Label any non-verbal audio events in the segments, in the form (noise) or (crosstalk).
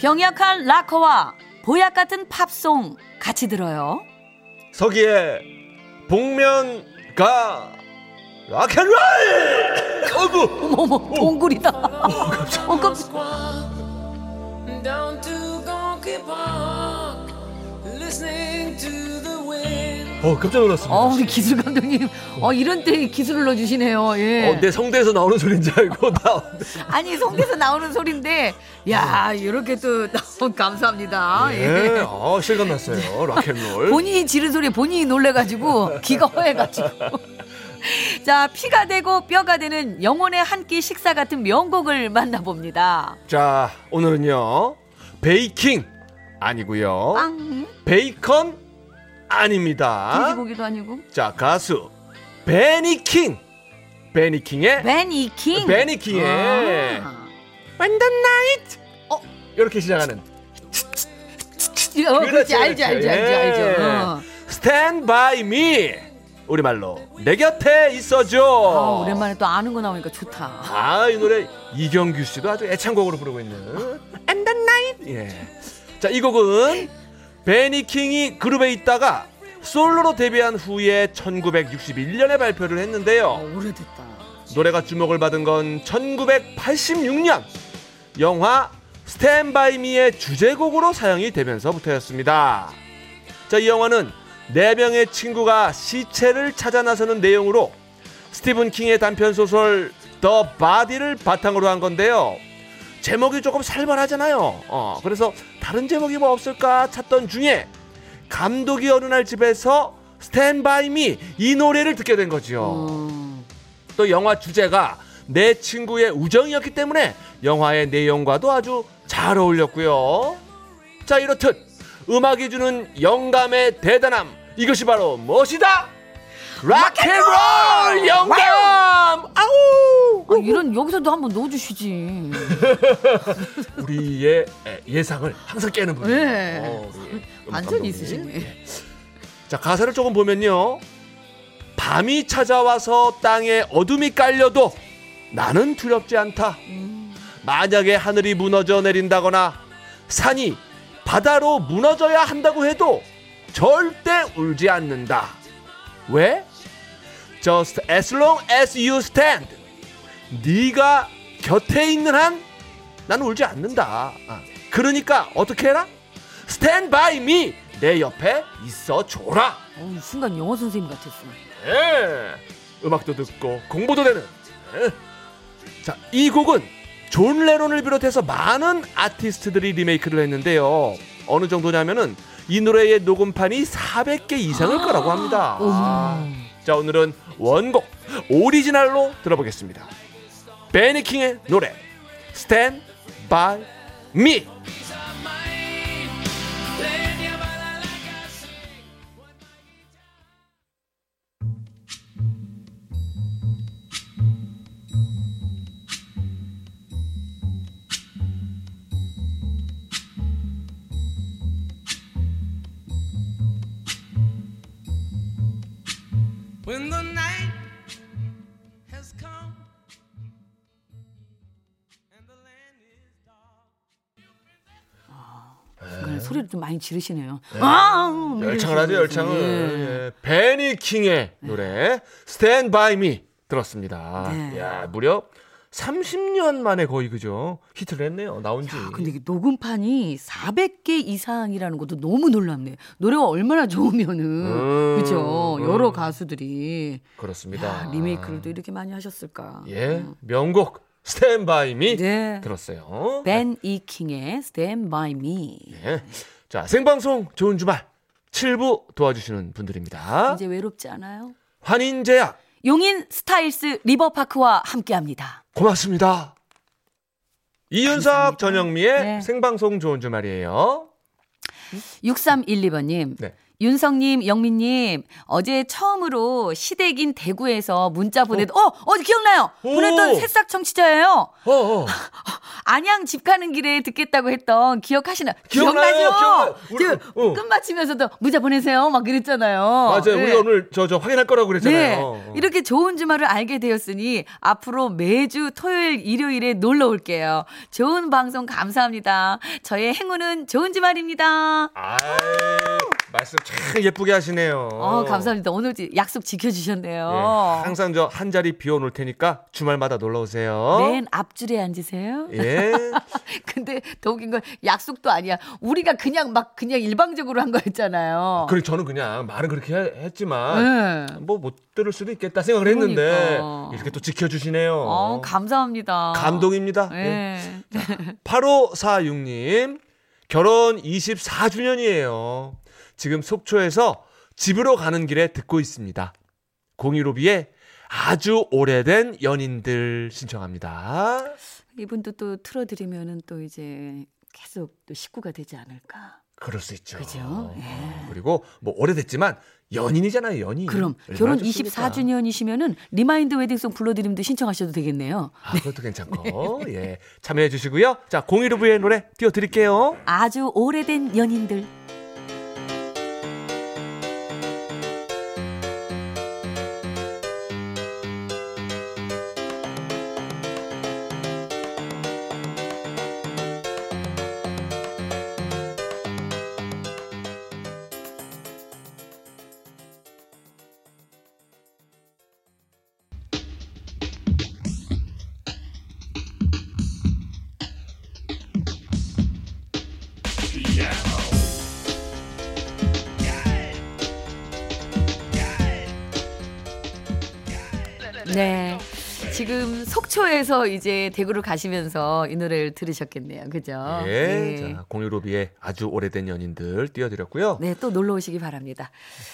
병약한 락커와 보약 같은 팝송 같이 들어요. 서기의 복면가 락앤롤! 어구! 어머 어머 동굴이다. 어, 깜짝- 어 깜짝 놀랐습니다 어 우리 기술 감독님 어 이런 때 기술을 넣어주시네요. 예. 어, 내 성대에서 나오는 소리인 줄 알고 (laughs) 나 아니 성대에서 나오는 소리인데 야 이렇게 또 너무 감사합니다. 예. 예. 어, 실감 났어요 락앤롤 본인이 지른 소리에 본인이 놀래가지고 귀가 허해가지고. (laughs) 자 피가 되고 뼈가 되는 영혼의 한 끼 식사 같은 명곡을 만나봅니다. 자 오늘은요 베이킹 아니고요 빵 베이컨 아닙니다 돼지고기도 아니고 자 가수 베니킹 베니킹의 베니킹. 베니킹의 아. The night 어. 이렇게 시작하는 어, 그렇지 알지 알지. 알지 알죠. 예. 어. Stand by me 우리말로 내 곁에 있어줘 아, 오랜만에 또 아는 거 나오니까 좋다. 아, 이 노래 이경규 씨도 아주 애창곡으로 부르고 있는 And the Night. 예. 자, 이 곡은 벤 E. 킹이 그룹에 있다가 솔로로 데뷔한 후에 1961년에 발표를 했는데요. 어, 오래됐다. 노래가 주목을 받은 건 1986년 영화 Stand by Me의 주제곡으로 사용이 되면서부터였습니다. 자, 이 영화는 네 명의 친구가 시체를 찾아 나서는 내용으로 스티븐 킹의 단편 소설 The Body를 바탕으로 한 건데요. 제목이 조금 살벌하잖아요. 어, 그래서 다른 제목이 뭐 없을까 찾던 중에 감독이 어느 날 집에서 Stand by Me 이 노래를 듣게 된 거죠. 음. 또 영화 주제가 내 친구의 우정이었기 때문에 영화의 내용과도 아주 잘 어울렸고요. 자 이렇듯 음악이 주는 영감의 대단함 이것이 바로 무엇이다? 락앤롤 영감! 아우! 아, 이런 여기서도 한번 넣어주시지. (laughs) 우리의 예상을 항상 깨는 분. 네. 어, 완전 있으시네. 자 가사를 조금 보면요. 밤이 찾아와서 땅에 어둠이 깔려도 나는 두렵지 않다. 만약에 하늘이 무너져 내린다거나 산이 바다로 무너져야 한다고 해도 절대 울지 않는다. 왜? Just as long as you stand. 네가 곁에 있는 한 나는 울지 않는다. 아, 그러니까 어떻게 해라? Stand by me. 내 옆에 있어 줘라. 어, 순간 영어 선생님 같았어. 예. 음악도 듣고 공부도 되는. 예. 자, 이 곡은 존 레논을 비롯해서 많은 아티스트들이 리메이크를 했는데요. 어느 정도냐면은 이 노래의 녹음판이 400개 이상일 거라고 합니다. 어머. 자, 오늘은 원곡 오리지널로 들어보겠습니다. 베니킹의 노래 Stand by Me. When the night 소리를 좀 많이 지르시네요. 아, 열창을 하죠, 열창을. 예. 예. 베니킹의 노래 Stand by Me 들었습니다. 네. 야, 무려 30년 만에 거의 그죠? 히트를 했네요. 나온 지. 아, 근데 이게 녹음판이 400개 이상이라는 것도 너무 놀랍네요. 노래가 얼마나 좋으면은 음, 그죠? 음. 여러 가수들이 그렇습니다. 야, 리메이크를 또 이렇게 많이 하셨을까? 예. 명곡 Stand by Me 네. 들었어요. 벤 이킹의 Stand By Me. 예. 자, 생방송 좋은 주말 7부 도와주시는 분들입니다. 이제 외롭지 않아요? 환인제약 용인 스타일스 리버파크와 함께합니다. 고맙습니다. 이윤석 감사합니다. 전영미의 네. 생방송 좋은 주말이에요. 6312번님. 네. 윤성님, 영민님, 어제 처음으로 시댁인 대구에서 문자 보내도, 어, 어, 기억나요? 오. 보냈던 새싹 청취자예요. 어, 어. (laughs) 안양 집 가는 길에 듣겠다고 했던 기억하시나? 기억나요, 기억나죠? 기억나요. 우리, 저 어. 끝마치면서도 문자 보내세요. 막 그랬잖아요. 맞아요. 네. 우리가 오늘 저, 저 확인할 거라고 그랬잖아요. 네. 어. 이렇게 좋은 주말을 알게 되었으니 앞으로 매주 토요일, 일요일에 놀러 올게요. 좋은 방송 감사합니다. 저의 행운은 좋은 주말입니다. 아이, 말씀 참 예쁘게 하시네요. 어, 감사합니다. 오늘 약속 지켜주셨네요. 예, 항상 저 한 자리 비워놓을 테니까 주말마다 놀러 오세요. 맨 앞줄에 앉으세요. 예. (laughs) 근데 더 웃긴 건 약속도 아니야. 우리가 그냥 막 그냥 일방적으로 한 거였잖아요. 그래 저는 그냥 말은 그렇게 해- 했지만 네. 뭐못 들을 수도 있겠다 생각을 했는데 그러니까. 이렇게 또 지켜주시네요. 어, 감사합니다. 감동입니다. 예. 네. 8546님, 결혼 24주년이에요. 지금 속초에서 집으로 가는 길에 듣고 있습니다. 015B의 아주 오래된 연인들 신청합니다. 이분도 또 틀어드리면은 또 이제 계속 또 식구가 되지 않을까. 그럴 수 있죠. 그죠? 예. 어, 그리고 뭐 오래됐지만 연인이잖아요, 연인. 그럼 결혼 좋습니까? 24주년이시면은 remind wedding song 불러드림도 신청하셔도 되겠네요. 아, 그것도 괜찮고. (laughs) 예. 참여해 주시고요. 자, 015B의 노래 띄워 드릴게요. 아주 오래된 연인들. 네. 지금 속초에서 이제 대구를 가시면서 이 노래를 들으셨겠네요. 그죠? 예. 네. 자, 015B의 아주 오래된 연인들 띄워 드렸고요. 네, 또 놀러 오시기 바랍니다.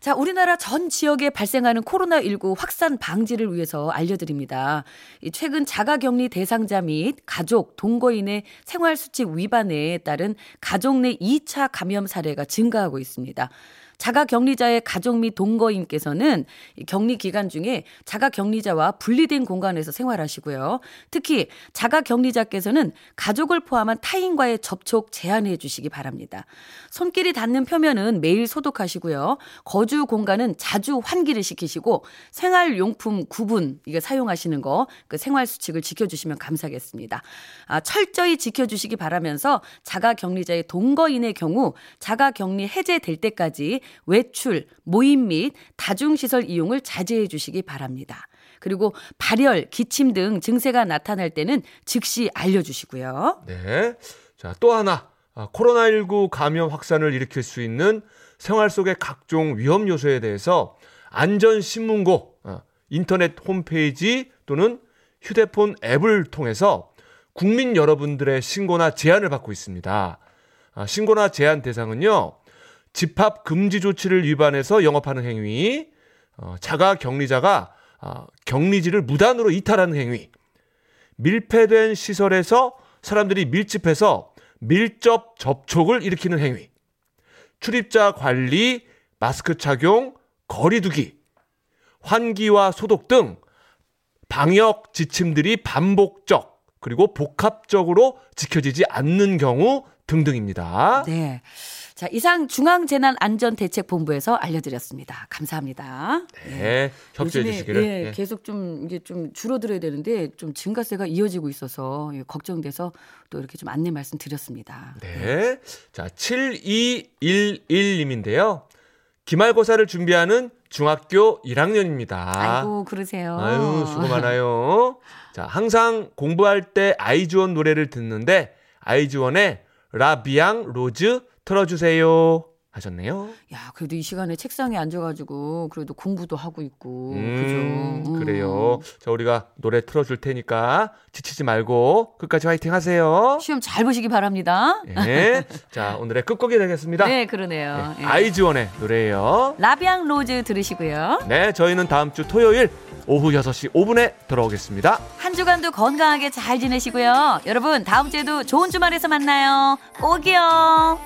자, 우리나라 전 지역에 발생하는 코로나19 확산 방지를 위해서 알려드립니다. 이 최근 자가 격리 대상자 및 가족, 동거인의 생활수칙 위반에 따른 가족 내 2차 감염 사례가 증가하고 있습니다. 자가 격리자의 가족 및 동거인께서는 이 격리 기간 중에 자가 격리자와 분리된 공간에서 생활하시고요. 특히 자가 격리자께서는 가족을 포함한 타인과의 접촉 제한해 주시기 바랍니다. 손길이 닿는 표면은 매일 소독하시고요. 거주 공간은 자주 환기를 시키시고 생활용품 구분 이게 사용하시는 거 그 생활 수칙을 지켜주시면 감사하겠습니다. 아, 철저히 지켜주시기 바라면서 자가 격리자의 동거인의 경우 자가 격리 해제될 때까지 외출, 모임 및 다중시설 이용을 자제해 주시기 바랍니다. 그리고 발열, 기침 등 증세가 나타날 때는 즉시 알려주시고요. 네. 자, 또 하나. 아, 코로나19 감염 확산을 일으킬 수 있는 생활 속의 각종 위험 요소에 대해서 안전신문고, 아, 인터넷 홈페이지 또는 휴대폰 앱을 통해서 국민 여러분들의 신고나 제안을 받고 있습니다. 아, 신고나 제안 대상은요, 집합 금지 조치를 위반해서 영업하는 행위, 어, 자가 격리자가 아, 격리지를 무단으로 이탈하는 행위, 밀폐된 시설에서 사람들이 밀집해서 밀접 접촉을 일으키는 행위, 출입자 관리, 마스크 착용, 거리두기, 환기와 소독 등 방역 지침들이 반복적 그리고 복합적으로 지켜지지 않는 경우 등등입니다. 네. 자, 이상 중앙재난안전대책본부에서 알려드렸습니다. 감사합니다. 네, 협조해 요즘에, 주시기를. 예, 예. 계속 좀 이게 좀 줄어들어야 되는데 좀 증가세가 이어지고 있어서 예, 걱정돼서 또 이렇게 좀 안내 말씀 드렸습니다. 네. 자, 7211님인데요. 기말고사를 준비하는 중학교 1학년입니다. 아이고 그러세요. 아유, 수고 많아요. 자, 항상 공부할 때 아이즈원 노래를 듣는데 아이즈원의 La Vie en Rose 틀어주세요 하셨네요. 야, 그래도 이 시간에 책상에 앉아가지고 그래도 공부도 하고 있고, 음, 그죠? 음. 그래요. 자, 우리가 노래 틀어줄 테니까 지치지 말고 끝까지 화이팅 하세요. 시험 잘 보시기 바랍니다. 네. 자, 오늘의 끝곡이 되겠습니다. 네, 그러네요. 네, 예. 아이즈원의 노래예요. La Vie en Rose 들으시고요. 네, 저희는 다음 주 토요일 오후 6시 5분에 돌아오겠습니다. 한 주간도 건강하게 잘 지내시고요. 여러분, 다음 주에도 좋은 주말에서 만나요. 꼭이요.